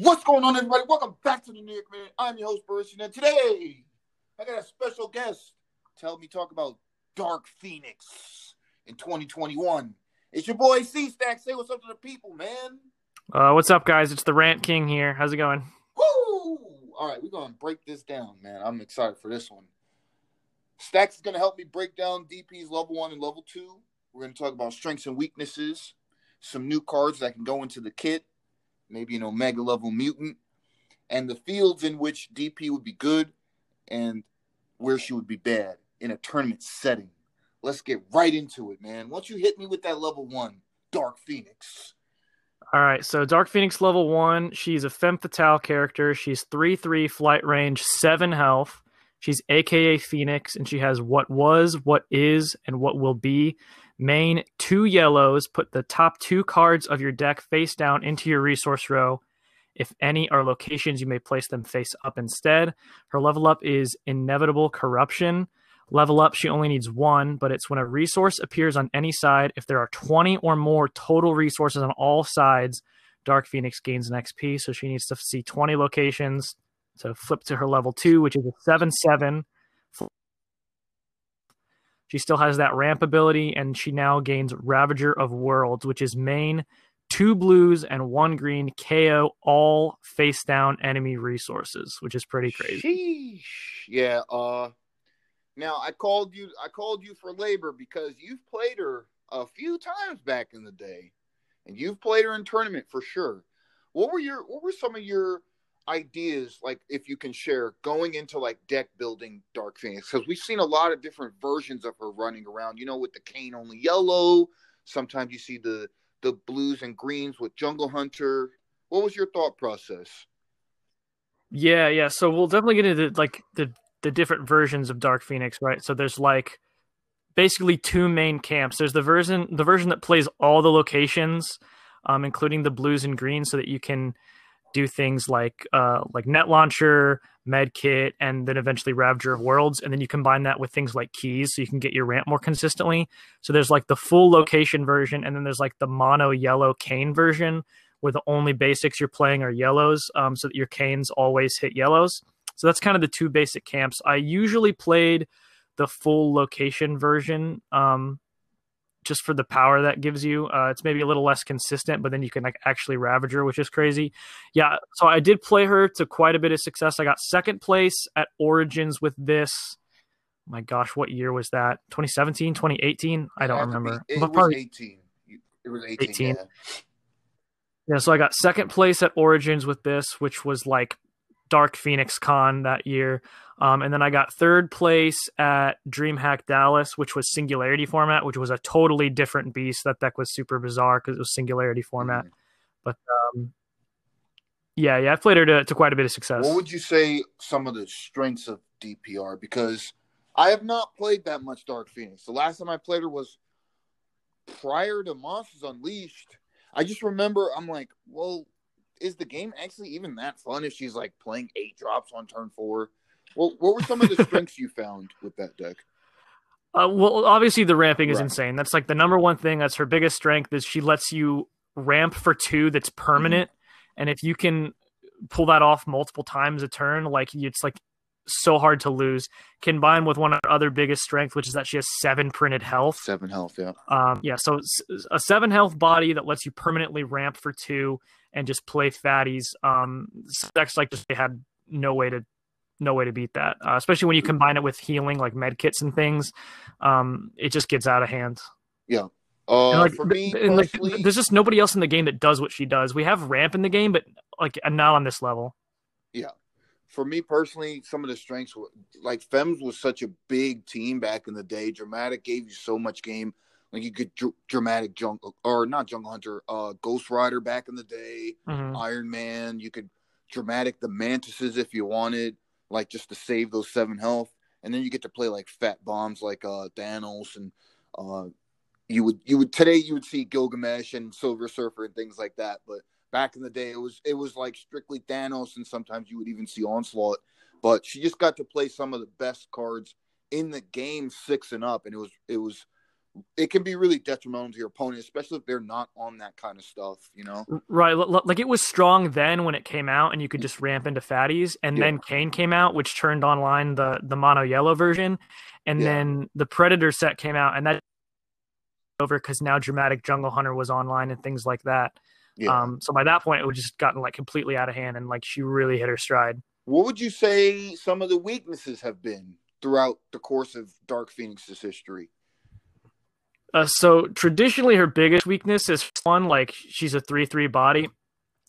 What's going on, everybody? Welcome back to the New York Man. I'm your host, Boris, and today I got a special guest to help me talk about Dark Phoenix in 2021. It's your boy C Stack. Say what's up to the people, man. Uh, what's up, guys? It's the Rant King here. How's it going? Woo! All right, we're gonna break this down, man. I'm excited for this one. Stacks is gonna help me break down DP's level one and level two. We're gonna talk about strengths and weaknesses, some new cards that can go into the kit, maybe an Omega level mutant, and the fields in which DP would be good and where she would be bad in a tournament setting. Let's get right into it, man. Once you hit me with that level one, Dark Phoenix. All right, so Dark Phoenix level one. She's a femme fatale character. She's three three flight range, seven health. She's AKA Phoenix, and she has what was, what is, and what will be. Main two yellows. Put the top two cards of your deck face down into your resource row. If any are locations, you may place them face up instead. Her level up is Inevitable Corruption. Level up, she only needs one, but it's when a resource appears on any side. If there are 20 or more total resources on all sides, Dark Phoenix gains an XP. So she needs to see 20 locations to flip to her level two, which is a 7 7. She still has that ramp ability, and she now gains Ravager of Worlds, which is main, two blues, and one green KO all face down enemy resources, which is pretty crazy. Sheesh. Yeah, uh now I called you I called you for labor because you've played her a few times back in the day. And you've played her in tournament for sure. What were your what were some of your ideas like if you can share going into like deck building Dark Phoenix? Because we've seen a lot of different versions of her running around, you know, with the Kane only yellow. Sometimes you see the the blues and greens with Jungle Hunter. What was your thought process? Yeah, yeah. So we'll definitely get into like the the different versions of Dark Phoenix, right? So there's like basically two main camps. There's the version the version that plays all the locations, um, including the blues and greens, so that you can do things like uh, like net launcher, med kit, and then eventually Ravager of Worlds, and then you combine that with things like keys, so you can get your ramp more consistently. So there's like the full location version, and then there's like the mono yellow Kane version, where the only basics you're playing are yellows, um, so that your Kanes always hit yellows. So that's kind of the two basic camps. I usually played the full location version um, just for the power that gives you. Uh, it's maybe a little less consistent, but then you can like actually Ravager, which is crazy. Yeah, so I did play her to quite a bit of success. I got second place at Origins with this. My gosh, what year was that? 2017, 2018? I don't remember. It, But was probably 18. It was 18. 18. Yeah. Yeah, so I got second place at Origins with this, which was like Dark Phoenix Con that year. Um, and then I got third place at DreamHack Dallas, which was Singularity format, which was a totally different beast. That deck was super bizarre because it was Singularity format. Mhm. But um, yeah, yeah, I played her to, to quite a bit of success. What would you say some of the strengths of DPR? Because I have not played that much Dark Phoenix. The last time I played her was prior to Monsters Unleashed. I just remember I'm like, well, is the game actually even that fun if she's like playing eight drops on turn four? Well, what were some of the strengths you found with that deck? Uh, well, obviously the ramping is Right. insane. That's like the number one thing. That's her biggest strength is she lets you ramp for two. That's permanent, and if you can pull that off multiple times a turn, like it's like so hard to lose. Combined with one of her other biggest strength, which is that she has seven printed health. Seven health, yeah. Um, yeah, so a seven health body that lets you permanently ramp for two and just play fatties. Um, decks like just they had no way to no way to beat that, uh, especially when you combine it with healing like med kits and things. Um, it just gets out of hand. Yeah. Uh, And, like, for me, and, like, there's just nobody else in the game that does what she does. We have ramp in the game, but like not on this level. Yeah. For me personally, some of the strengths were like Fems was such a big team back in the day. Dramatic gave you so much game. Like you could dr- dramatic jungle or not jungle hunter, uh, Ghost Rider back in the day, Mhm. Iron Man. You could dramatic the mantises if you wanted, like just to save those seven health. And then you get to play like fat bombs like uh Thanos and uh you would you would today you would see Gilgamesh and Silver Surfer and things like that. But back in the day it was it was like strictly Thanos and sometimes you would even see Onslaught. But she just got to play some of the best cards in the game six and up and it was it was it can be really detrimental to your opponent, especially if they're not on that kind of stuff, you know? Right. Like it was strong then when it came out and you could just ramp into fatties. And yeah. then Kane came out, which turned online the, the mono yellow version. And yeah. then the Predator set came out and that over because now Dramatic Jungle Hunter was online and things like that. Yeah. Um, so by that point, it was just gotten like completely out of hand and like she really hit her stride. What would you say some of the weaknesses have been throughout the course of Dark Phoenix's history? Uh, so traditionally, her biggest weakness is one like she's a three-three body,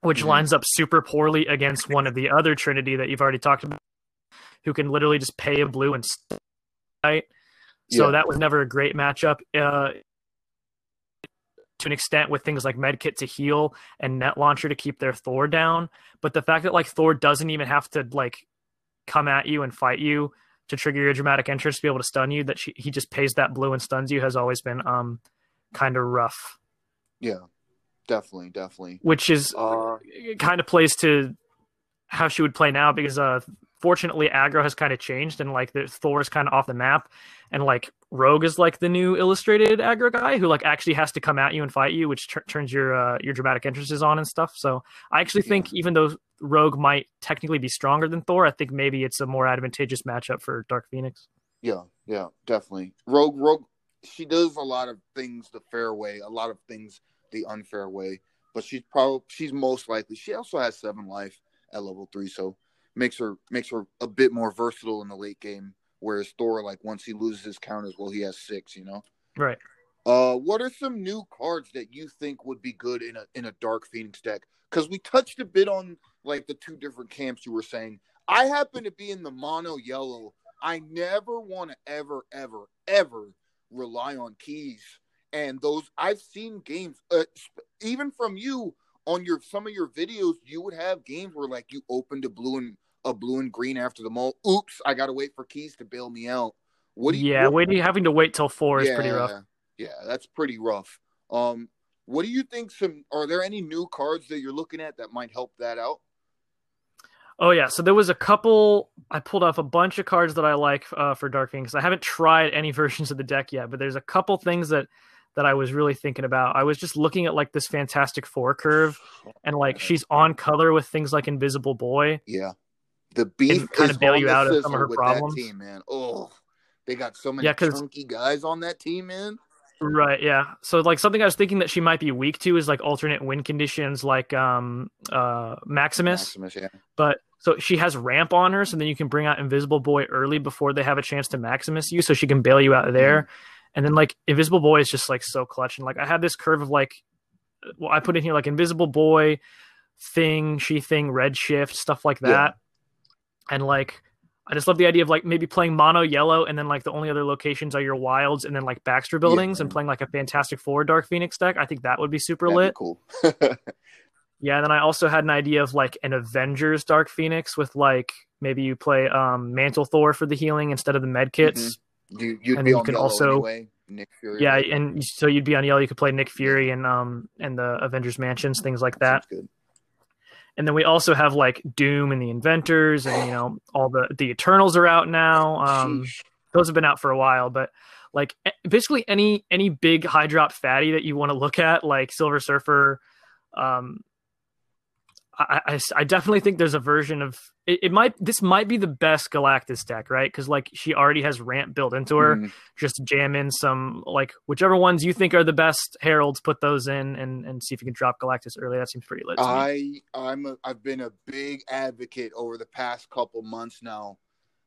which mm-hmm. lines up super poorly against one of the other Trinity that you've already talked about, who can literally just pay a blue and right. So yeah. that was never a great matchup. Uh, to an extent with things like medkit to heal and net launcher to keep their Thor down, but the fact that like Thor doesn't even have to like come at you and fight you to trigger your dramatic entrance to be able to stun you that she, he just pays that blue and stuns you has always been um kind of rough. Yeah. Definitely definitely. Which is uh, kind of plays to how she would play now because uh fortunately aggro has kind of changed and like thor is kind of off the map and like rogue is like the new illustrated aggro guy who like actually has to come at you and fight you which t- turns your uh, your dramatic entrances on and stuff. So i actually think even though rogue might technically be stronger than thor i think maybe it's a more advantageous matchup for dark phoenix. Yeah yeah definitely. Rogue rogue she does a lot of things the fair way a lot of things the unfair way but she's probably she's most likely she also has seven life at level three so makes her makes her a bit more versatile in the late game. Whereas Thor, like once he loses his counters, well, he has six. You know. Right. Uh, what are some new cards that you think would be good in a in a Dark Phoenix deck? Because we touched a bit on like the two different camps you were saying. I happen to be in the mono yellow. I never want to ever, ever, ever rely on keys. And those I've seen games, uh, even from you on your some of your videos, you would have games where like you opened a blue and a blue and green after the mole. Oops, I gotta wait for keys to bail me out. What do you Yeah, waiting having to wait till four yeah, is pretty rough. Yeah, that's pretty rough. Um what do you think some are there any new cards that you're looking at that might help that out? Oh yeah, so there was a couple. I pulled off a bunch of cards that I like uh, for Dark Phoenix. I haven't tried any versions of the deck yet, but there's a couple things that that I was really thinking about. I was just looking at like this fantastic four curve, and like she's on color with things like Invisible Boy. Yeah, the beef kind of bail you out of some of her problems. team, man. Oh, they got so many yeah, chunky guys on that team, man. Right, yeah. So like something I was thinking that she might be weak to is like alternate win conditions like um uh Maximus. Maximus, yeah. But so she has ramp on her, so then you can bring out Invisible Boy early before they have a chance to Maximus you, so she can bail you out there. Mm-hmm. And then like Invisible Boy is just like so clutch. And like I had this curve of like, well, I put in here like Invisible Boy, Thing, She Thing, Redshift, stuff like that. Yeah. And like, I just love the idea of like maybe playing mono yellow and then like the only other locations are your wilds and then like Baxter buildings yeah, and playing like a Fantastic Four Dark Phoenix deck. I think that would be super That'd lit. Be cool. yeah, and then I also had an idea of like an Avengers Dark Phoenix with like maybe you play um Mantle Thor for the healing instead of the med kits. Mm-hmm you, would and be you can also anyway, Nick Fury. Yeah, and so you'd be on yellow. You could play Nick Fury and um and the Avengers Mansions, things like that. Good. And then we also have like Doom and the Inventors, and you know all the the Eternals are out now. Um, those have been out for a while, but like basically any any big high drop fatty that you want to look at, like Silver Surfer, um, I, I, I, definitely think there's a version of it, it, might this might be the best Galactus deck, right? Because like she already has ramp built into her. Mm. Just jam in some like whichever ones you think are the best heralds, put those in and and see if you can drop Galactus early. That seems pretty lit. I. I'm a, I've been a big advocate over the past couple months now.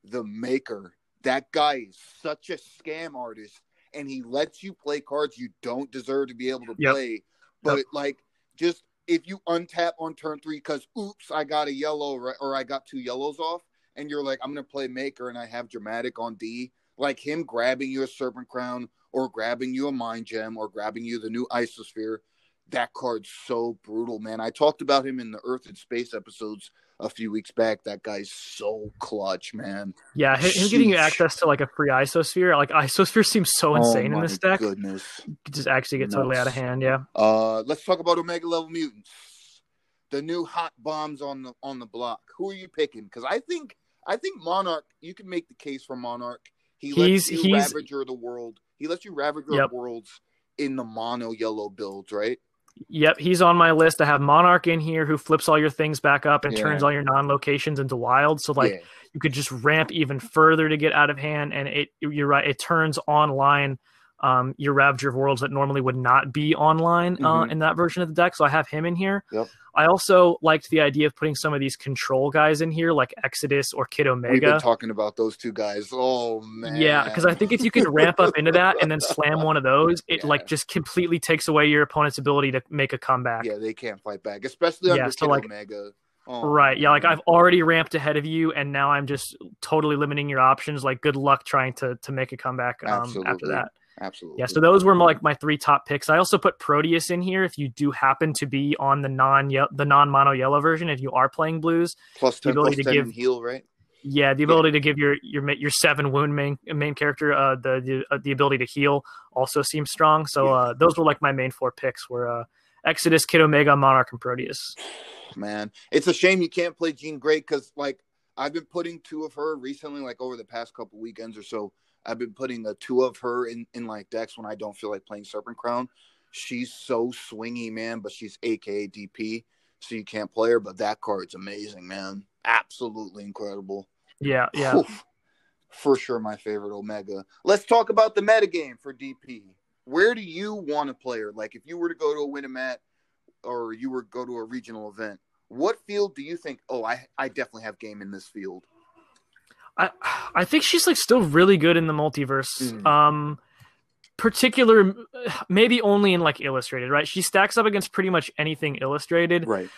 The Maker, that guy is such a scam artist, and he lets you play cards you don't deserve to be able to yep. play. But yep. like just if you untap on turn three because oops, I got a yellow or I got two yellows off, and you're like, I'm gonna play Maker and I have dramatic on D, like him grabbing you a Serpent Crown or grabbing you a Mind Gem or grabbing you the new Isosphere. That card's so brutal, man. I talked about him in the Earth and Space episodes a few weeks back. That guy's so clutch, man. Yeah, him, him getting you access to like a free isosphere, like isosphere seems so oh insane oh, in this deck. Goodness, just actually get Nuts. totally out of hand. Yeah. Uh, let's talk about Omega level mutants. The new hot bombs on the on the block. Who are you picking? Because I think I think Monarch. You can make the case for Monarch. He He's- lets you he's- Ravager the world. He lets you Ravager Yep. worlds in the mono yellow builds, right? Yep, he's on my list. I have Monarch in here who flips all your things back up and Yeah. turns all your non-locations into wild. So like yeah. you could just ramp even further to get out of hand, and it you're right, it turns online um, your Ravager of Worlds that normally would not be online uh, Mhm. in that version of the deck. So I have him in here. Yep. I also liked the idea of putting some of these control guys in here, like Exodus or Kid We've been Omega. talking about those two guys. Oh man. Yeah, because I think if you can ramp up into that and then slam one of those, it Yeah. like just completely takes away your opponent's ability to make a comeback. Yeah, they can't fight back, especially Yeah, so, Kid like- Omega. Oh, Right. Yeah. Like. I've already ramped ahead of you, and now I'm just totally limiting your options. Like, good luck trying to to make a comeback um, after that. Absolutely. Yeah. So those were like my three top picks. I also put Proteus in here if you do happen to be on the non the non mono yellow version. If you are playing blues, plus the ability plus to 10 give- heal, right? yeah, the ability to give your your your seven wound main main character uh, the the, uh, the ability to heal also seems strong. So Yeah. uh, those were like my main four picks were uh, Exodus, Kid Omega, Monarch, and Proteus. Man, it's a shame you can't play Jean Grey because, like, I've been putting two of her recently, like over the past couple weekends or so. I've been putting a two of her in in like decks when I don't feel like playing Serpent Crown. She's so swingy, man, but she's AKA DP, so you can't play her. But that card's amazing, man. Absolutely incredible. Yeah. Yeah. Oof. For sure, my favorite Omega. Let's talk about the metagame for DP. Where do you want to play her? Like, if you were to go to a Win-a-Mat or you were to go to a regional event, what field do you think? Oh, I, I definitely have game in this field. I I think she's like still really good in the multiverse. Mhm. Um particular maybe only in like illustrated, right? She stacks up against pretty much anything illustrated. Right.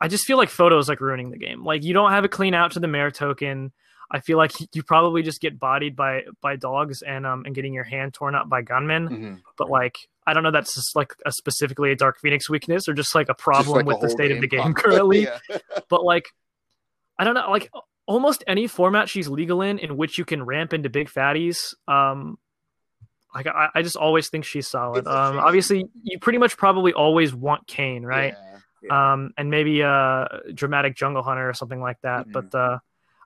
I just feel like photos like ruining the game. Like you don't have a clean out to the mayor token. I feel like you probably just get bodied by by dogs and um and getting your hand torn up by gunmen. Mm-hmm. But like I don't know that's just like a specifically a Dark Phoenix weakness or just like a problem with the state of the game currently. yeah. but like I don't know, like almost any format she's legal in in which you can ramp into big fatties. Um, like I, I just always think she's solid. It's Um, obviously, you pretty much probably always want Kane, right? Yeah. Yeah. Um, and maybe uh, dramatic Jungle Hunter or something like that. Mhm. But uh,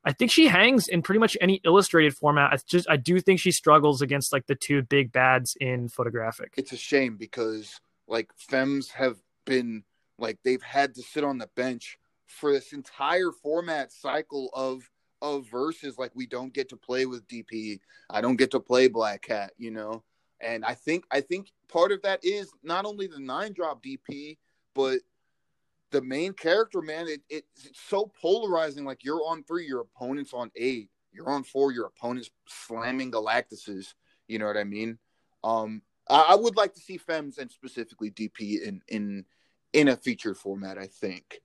I think she hangs in pretty much any illustrated format. I just I do think she struggles against like the two big bads in photographic. it's a shame because like femmes have been like they've had to sit on the bench for this entire format cycle of of versus like we don't get to play with dp i don't get to play black cat you know? And i think i think part of that is not only the nine drop dp but the main character man it, it, it's so polarizing. Like you're on three your opponent's on eight. You're on four your opponent's slamming galactuses. You know what i mean? Um I, I would like to see Fems and specifically DP in in in a featured format. I think.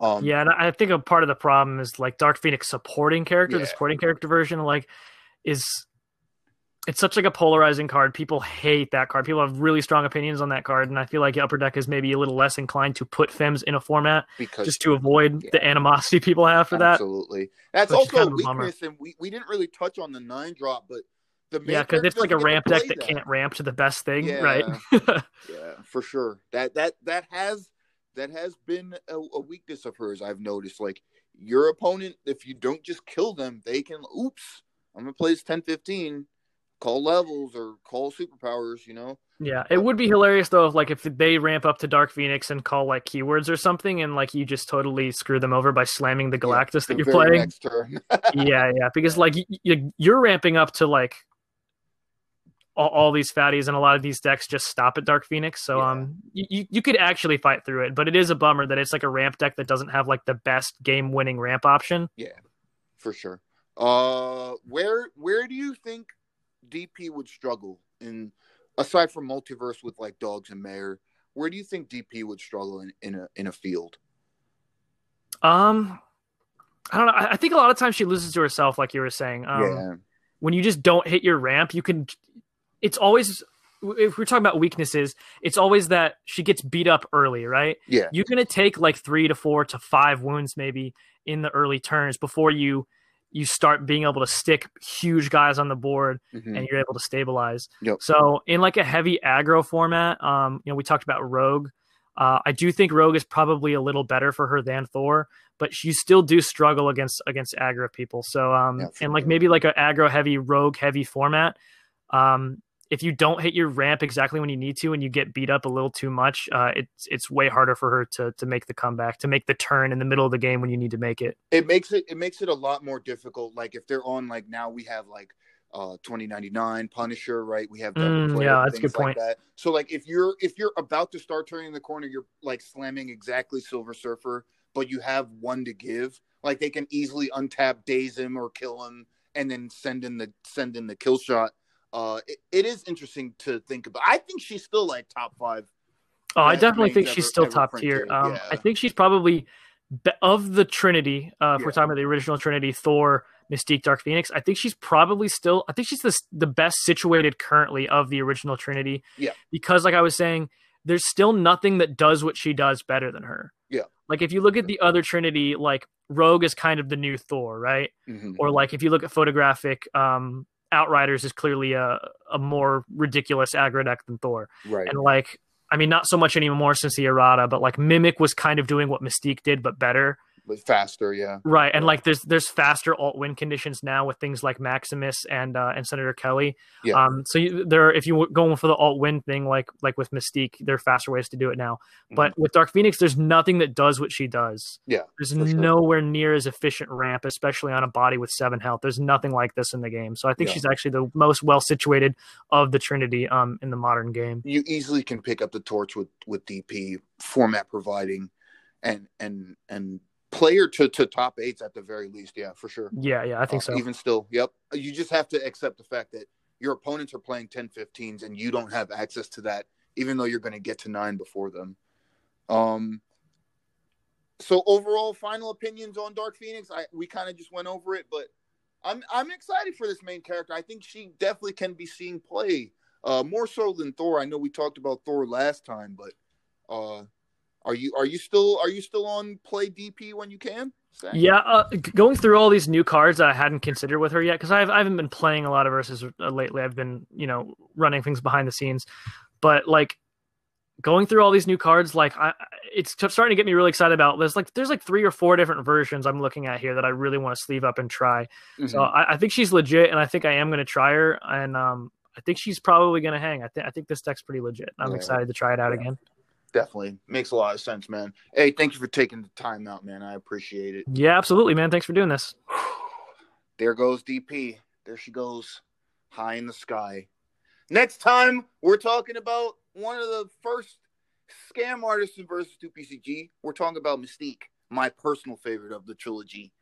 Um, yeah, and I think a part of the problem is like Dark Phoenix supporting character, the supporting character version, like is it's such like a polarizing card. People hate that card. People have really strong opinions on that card, and I feel like Upper Deck is maybe a little less inclined to put Fems in a format because just to avoid Yeah. the animosity people have for that. absolutely that's also kind a of a bummer. weakness, and we, we didn't really touch on the nine drop, but the Yeah, because it's like a doesn't get to ramp deck play that can't ramp to the best thing, Yeah. right? Yeah, for sure. That that that has that has been a, a weakness of hers. I've noticed. Like your opponent, if you don't just kill them, they can. Oops, I'm gonna play this 10-15, Call levels or call superpowers. You know. Yeah, it would be hilarious though if like if they ramp up to Dark Phoenix and call like keywords or something, and like you just totally screw them over by slamming the Galactus The that you're very playing. yeah, yeah, because like y- y- you're ramping up to like all, all these fatties, and a lot of these decks just stop at Dark Phoenix. So Yeah. um, you you could actually fight through it, but it is a bummer that it's like a ramp deck that doesn't have like the best game winning ramp option. Yeah, for sure. Uh, where where do you think DP would struggle in aside from multiverse with like dogs and mayor? Where do you think DP would struggle in, in a in a field? Um, I don't know. I, I think a lot of times she loses to herself, like you were saying. Um, yeah, when you just don't hit your ramp, you can. It's always if we're talking about weaknesses, it's always that she gets beat up early, right? yeah, You're gonna take like three to four to five wounds maybe in the early turns before you you start being able to stick huge guys on the board Mhm. and you're able to stabilize. Yep. So in like a heavy aggro format, um, you know, we talked about Rogue. Uh, I do think Rogue is probably a little better for her than Thor, but you still do struggle against against aggro people. So um, yeah, and like maybe like an aggro heavy, Rogue heavy format. Um, if you don't hit your ramp exactly when you need to and you get beat up a little too much, uh, it's it's way harder for her to to make the comeback, to make the turn in the middle of the game when you need to make it. It makes it it makes it a lot more difficult. Like if they're on like now we have like uh 2099 Punisher, right? We have mm, yeah, that's a good point. Like that. So like if you're if you're about to start turning the corner, you're like slamming exactly Silver Surfer, but you have one to give. Like they can easily untap, daze him, or kill him, and then send in the send in the kill shot uh, it, it is interesting to think about. I think she's still like top five. Oh, I definitely think she's still top tier. Um, yeah. I think she's probably of the Trinity. Uh, if yeah. we're talking about the original Trinity, Thor, Mystique, Dark Phoenix. I think she's probably still. I think she's the the best situated currently of the original Trinity. Yeah. Because, like I was saying, there's still nothing that does what she does better than her. Yeah. Like if you look at the other Trinity, like Rogue is kind of the new Thor, right? Mm-hmm. Or like if you look at photographic, um, Outriders is clearly a, a more ridiculous aggro deck than Thor. Right. And like, I mean, not so much anymore since the errata, but like Mimic was kind of doing what Mystique did, but better faster, yeah. Right, and like there's there's faster alt win conditions now with things like Maximus and uh, and Senator Kelly. Yeah. Um, so you, there, if you going for the alt win thing, like like with Mystique, there are faster ways to do it now. Mm-hmm. But with Dark Phoenix, there's nothing that does what she does. Yeah, there's nowhere near as efficient ramp, especially on a body with seven health. There's nothing like this in the game. So I think yeah. she's actually the most well situated of the Trinity um in the modern game. You easily can pick up the torch with with DP format providing and and and player to, to top eights at the very least. Yeah, for sure. Yeah, yeah, I think uh, so. Even still, yep. You just have to accept the fact that your opponents are playing 10 15s and you don't have access to that, even though you're going to get to nine before them. Um, so overall, final opinions on Dark Phoenix. I we kind of just went over it, but I'm I'm excited for this main character. I think she definitely can be seen play uh, more so than Thor. I know we talked about Thor last time, but uh, are you are you still are you still on play DP when you can? Yeah, uh, going through all these new cards that I hadn't considered with her yet because I haven't been playing a lot of versus uh, lately. I've been you know running things behind the scenes, but like going through all these new cards, like I, it's starting to get me really excited about. There's like there's like three or four different versions I'm looking at here that I really want to sleeve up and try. Mm-hmm. So I, I, think she's legit, and I think I am going to try her, and um, I think she's probably going to hang. I think I think this deck's pretty legit. I'm yeah. excited to try it out yeah. again definitely makes a lot of sense, man. Hey, thank you for taking the time out, man. I appreciate it. Yeah, absolutely, man. Thanks for doing this. there goes DP. There she goes, high in the sky. Next time, we're talking about one of the first scam artists in versus 2PCG. We're talking about Mystique, my personal favorite of the trilogy,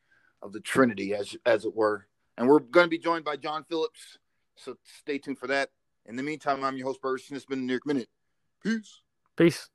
of the Trinity, as as it were. And we're going to be joined by John Phillips. So stay tuned for that. In the meantime, I'm your host, Burson. It's been a New York Minute. Peace. Peace.